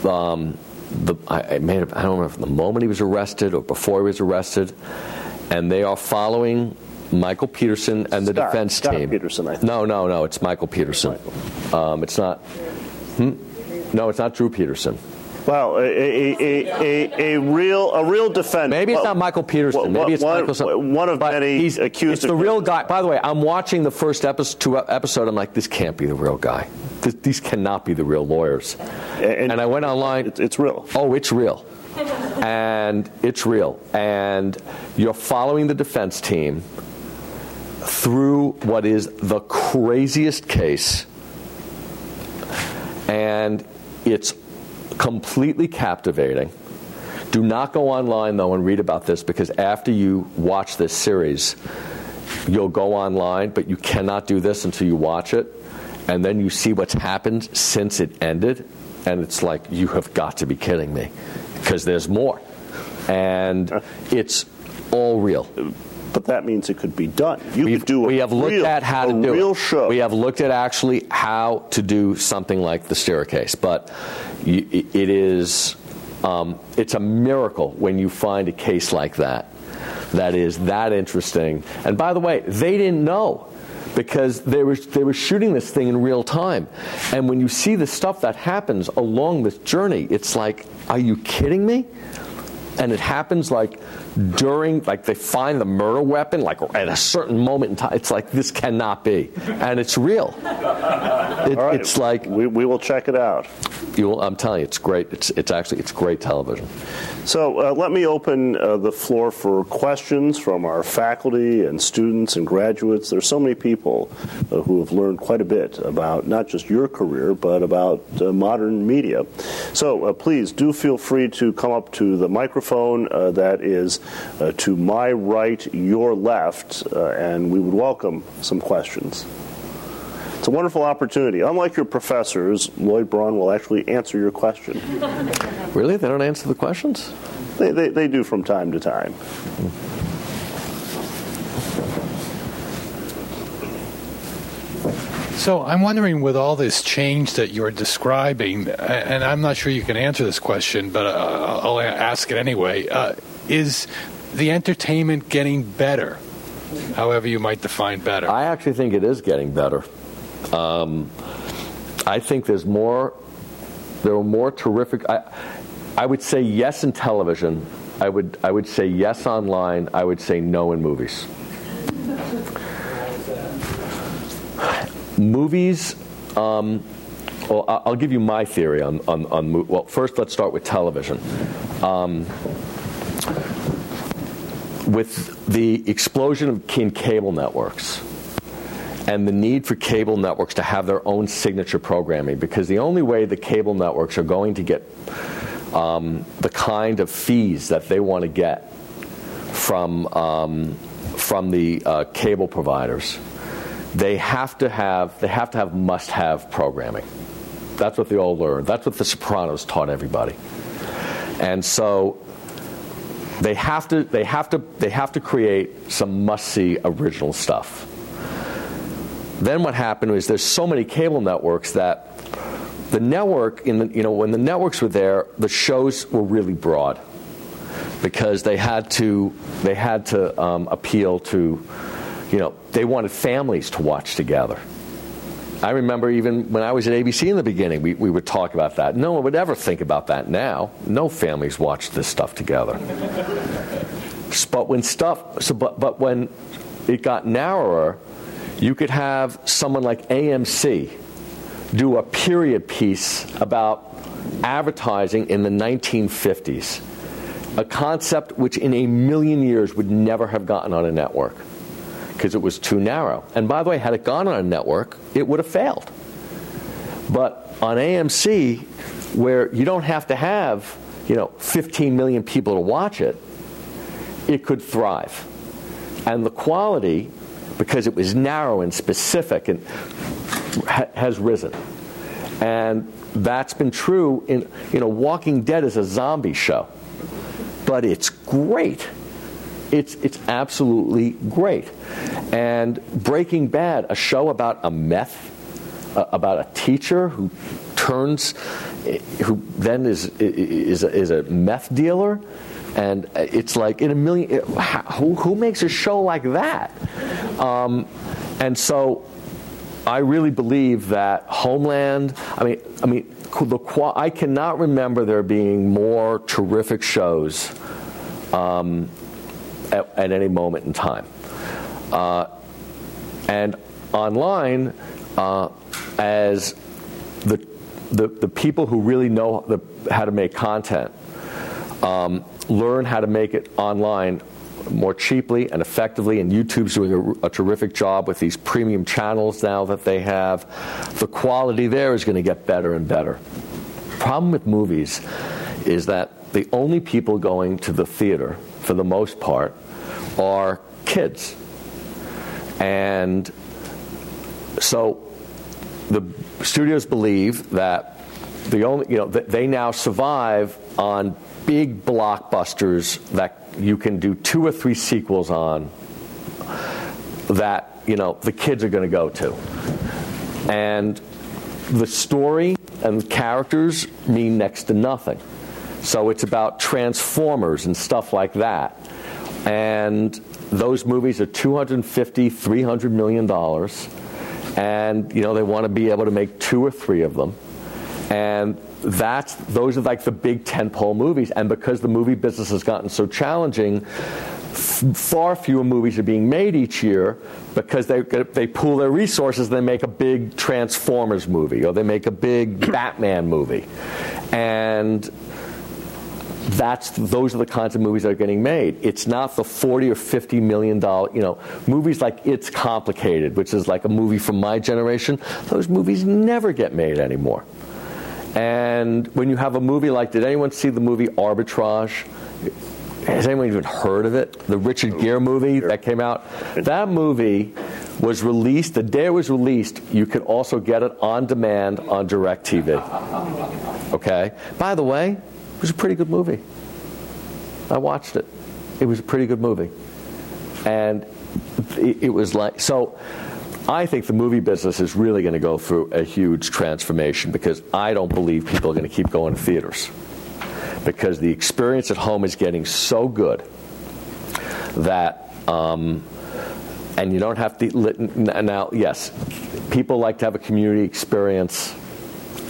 um, the I, I, made, I don't remember the moment he was arrested or before he was arrested, and they are following Michael Peterson and the Scott, defense Scott team. Peterson, I think. No, no, no. It's Michael Peterson. Um, it's not. Hmm? No, it's not Drew Peterson. Well, a, a, a, a, a real a real defense. Maybe it's well, not Michael Peterson. Maybe it's one, Michael. some- one of but many he's, accused It's of the real guy. By the way, I'm watching the first episode. Two episode. I'm like, this can't be the real guy. This, these cannot be the real lawyers. And- And, I went online. It's, it's real. Oh, it's real. [laughs] and it's real. And you're following the defense team through what is the craziest case. And it's completely captivating. Do not go online, though, and read about this because after you watch this series, you'll go online, but you cannot do this until you watch it. And then you see what's happened since it ended. And it's like, you have got to be kidding me because there's more. And it's all real. But that means it could be done. You We've- could do a we have looked real, at how to do real it. show. We have looked at actually how to do something like the staircase, but it is um, it's a miracle when you find a case like that that is that interesting. And by the way, they didn't know because they were they were shooting this thing in real time. And when you see the stuff that happens along this journey, it's like, are you kidding me? And it happens like during like they find the murder weapon like at a certain moment in time it's like this cannot be. And it's real It- right. it's like we, we will check it out. you will, i'm telling you it's great it's, it's actually it's great television So uh, let me open uh, the floor for questions from our faculty and students and graduates. There's so many people uh, who have learned quite a bit about not just your career, but about uh, modern media. So uh, please do feel free to come up to the microphone uh, that is uh, to my right, your left, uh, and we would welcome some questions. It's a wonderful opportunity. Unlike your professors, Lloyd Braun will actually answer your question. [laughs] really they don't answer the questions They, they, they do from time to time. So I'm wondering, with all this change that you're describing, and I'm not sure you can answer this question, but uh, I'll ask it anyway. Uh, is the entertainment getting better? However, you might define better. i actually think it is getting better um, i think there's more there are more terrific I, I would say yes in television. I would i would say yes online. I would say no in movies. Movies um, well, I'll give you my theory on, on, on well, first let's start with television. Um, with the explosion of cable networks and the need for cable networks to have their own signature programming, because the only way the cable networks are going to get um, the kind of fees that they want to get from um, from the uh, cable providers, they have to have they have to have must-have programming. That's what they all learned. That's what The Sopranos taught everybody. And so they have to they have to they have to create some must-see original stuff. Then what happened was there's so many cable networks that the network in the, you know when the networks were there, the shows were really broad because they had to they had to um, appeal to you know they wanted families to watch together. I remember even when I was at ABC in the beginning, we, we would talk about that. No one would ever think about that now. No families watch this stuff together. [laughs] but when stuff, so but, but when it got narrower, you could have someone like AMC do a period piece about advertising in the 1950s, a concept which in a million years would never have gotten on a network because it was too narrow. And by the way, had it gone on a network, it would have failed. But on AMC, where you don't have to have, you know, 15 million people to watch it, it could thrive. And the quality, because it was narrow and specific, and ha- has risen. And that's been true in, you know, Walking Dead is a zombie show, but it's great. It's, it's absolutely great. And Breaking Bad, a show about a meth uh, about a teacher who turns, who then is is is a meth dealer, and it's like in a million. Who, who makes a show like that? Um, and so, I really believe that Homeland. I mean, I mean, the I cannot remember there being more terrific shows um, at, at, any moment in time. Uh, and online, uh, as the, the, the people who really know the, how to make content um, learn how to make it online more cheaply and effectively, and YouTube's doing a, a, terrific job with these premium channels now that they have. The quality there is going to get better and better. Problem with movies is that the only people going to the theater, for the most part, are kids. And so the studios believe that the only, you know, they now survive on big blockbusters that you can do two or three sequels on that, you know, the kids are going to go to. And the story and the characters mean next to nothing. So it's about Transformers and stuff like that. And those movies are 250, 300 million dollars and you know they want to be able to make two or three of them and that's those are like the big tentpole movies and because the movie business has gotten so challenging f- far fewer movies are being made each year because they they pool their resources and they make a big transformers movie or they make a big [coughs] batman movie and that's those are the kinds of movies that are getting made. It's not the forty or fifty million dollar, you know, movies like It's Complicated, which is like a movie from my generation. Those movies never get made anymore. And when you have a movie like, did anyone see the movie Arbitrage? Has anyone even heard of it? The Richard oh, Gere movie that came out. That movie was released the day it was released. You could also get it on demand on DirecTV. Okay. By the way, it was a pretty good movie. I watched it. It was a pretty good movie. And it, was like, so I think the movie business is really going to go through a huge transformation because I don't believe people are going to keep going to theaters. Because the experience at home is getting so good that, um, and you don't have to, now, yes, people like to have a community experience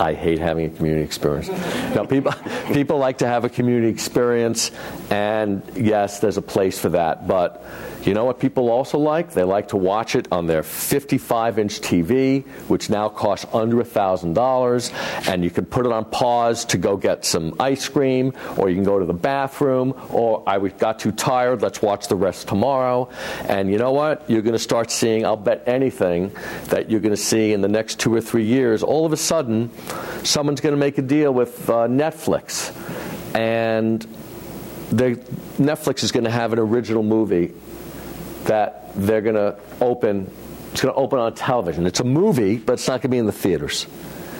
I hate having a community experience. now, people, [laughs] people like to have a community experience, and yes, there's a place for that. But you know what people also like? They like to watch it on their 55 inch TV, which now costs under $1,000, and you can put it on pause to go get some ice cream, or you can go to the bathroom, or I got too tired, let's watch the rest tomorrow. And you know what? You're going to start seeing, I'll bet anything, that you're going to see in the next two or three years, all of a sudden, someone's going to make a deal with uh, Netflix. And Netflix is going to have an original movie that they're going to open. It's going to open on television. It's a movie, but it's not going to be in the theaters.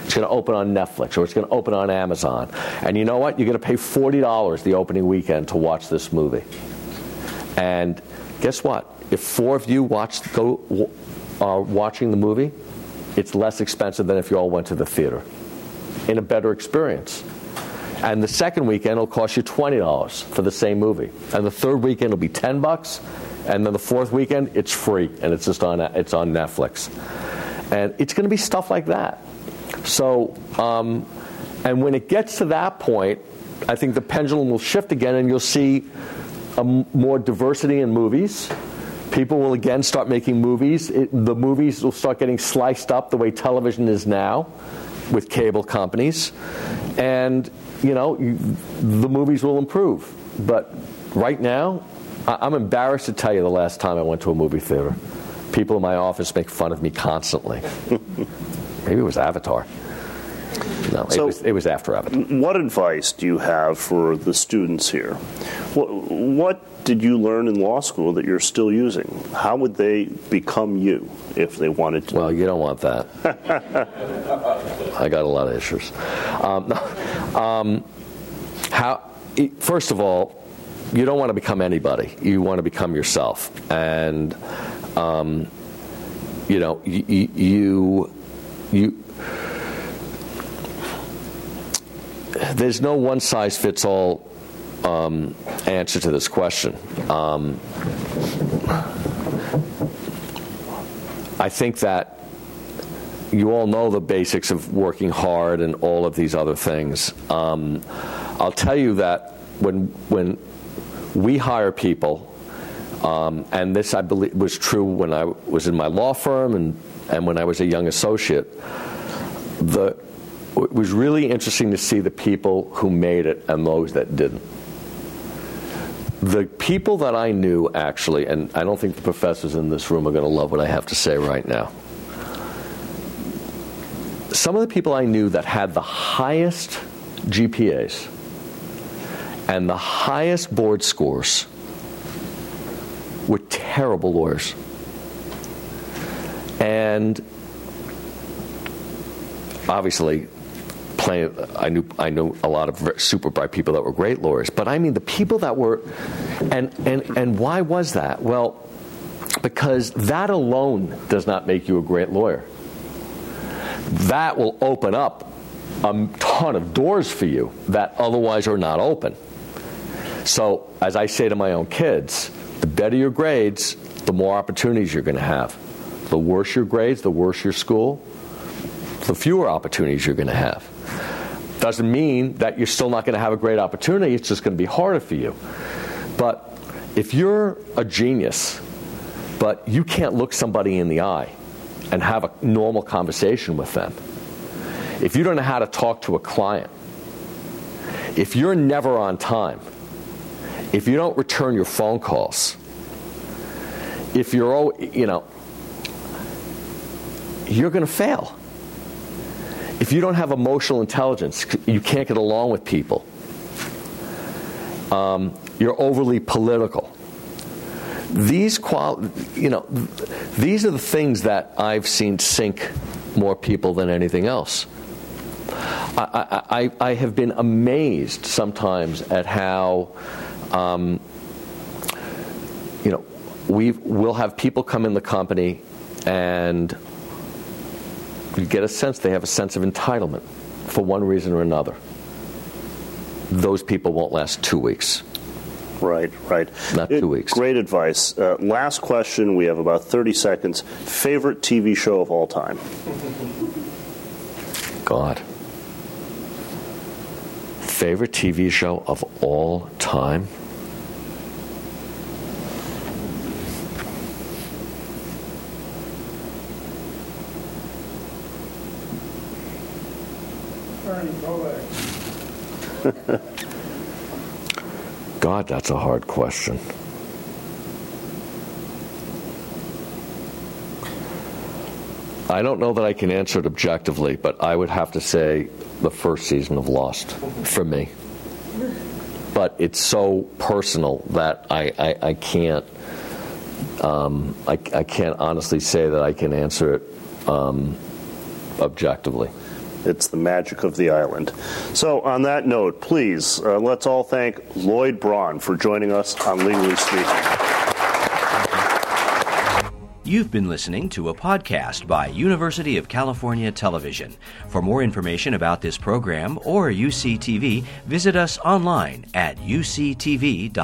It's going to open on Netflix or it's going to open on Amazon. And you know what? You're going to pay $40 the opening weekend to watch this movie. And guess what? If four of you watch, go, are watching the movie, it's less expensive than if you all went to the theater in a better experience. And the second weekend will cost you $20 for the same movie. And the third weekend will be 10 bucks and then the fourth weekend it's free and it's just on it's on Netflix, and it's going to be stuff like that. So, um, and when it gets to that point, I think the pendulum will shift again, and you'll see a m- more diversity in movies. People will again start making movies. It, the movies will start getting sliced up the way television is now, with cable companies, and you know you, the movies will improve. But right now, I'm embarrassed to tell you the last time I went to a movie theater. People in my office make fun of me constantly. [laughs] Maybe it was Avatar. No, so it, was, it was after Avatar. What advice do you have for the students here? What, what did you learn in law school that you're still using? How would they become you if they wanted to? Well, you don't want that. [laughs] I got a lot of issues. Um, [laughs] um, how, first of all, you don't want to become anybody. You want to become yourself. And, um, you know, you, you you there's no one size fits all um, answer to this question. Um, I think that you all know the basics of working hard and all of these other things. Um, I'll tell you that when when we hire people, um, and this I believe was true when I was in my law firm and and when I was a young associate. The it was really interesting to see the people who made it and those that didn't. The people that I knew actually, and I don't think the professors in this room are going to love what I have to say right now. Some of the people I knew that had the highest GPAs and the highest board scores were terrible lawyers. And obviously, plenty. I knew I knew a lot of super bright people that were great lawyers, but I mean the people that were, and and and why was that? Well, because that alone does not make you a great lawyer. That will open up a ton of doors for you that otherwise are not open. So, as I say to my own kids, the better your grades, the more opportunities you're going to have. The worse your grades, the worse your school, the fewer opportunities you're going to have. Doesn't mean that you're still not going to have a great opportunity, it's just going to be harder for you. But if you're a genius, but you can't look somebody in the eye and have a normal conversation with them, if you don't know how to talk to a client, if you're never on time, if you don't return your phone calls, if you're, all, you know, you're going to fail if you don't have emotional intelligence, you can't get along with people. Um, you're overly political. These qual, you know, these are the things that I've seen sink more people than anything else. I, I, I have been amazed sometimes at how, um, you know, we will have people come in the company and you get a sense they have a sense of entitlement for one reason or another. Those people won't last two weeks. Right, right. Not two weeks. Great advice. Uh, last question. We have about 30 seconds. Favorite TV show of all time? [laughs] God. Favorite TV show of all time? [laughs] God, that's a hard question. I don't know that I can answer it objectively, but I would have to say the first season of Lost for me. But it's so personal that I, I, I can't um, I, I, can't honestly say that I can answer it um, objectively. It's the magic of the island. So, on that note, please, uh, let's all thank Lloyd Braun for joining us on Legally Speaking. You've been listening to a podcast by University of California Television. For more information about this program or UCTV, visit us online at uctv.tv.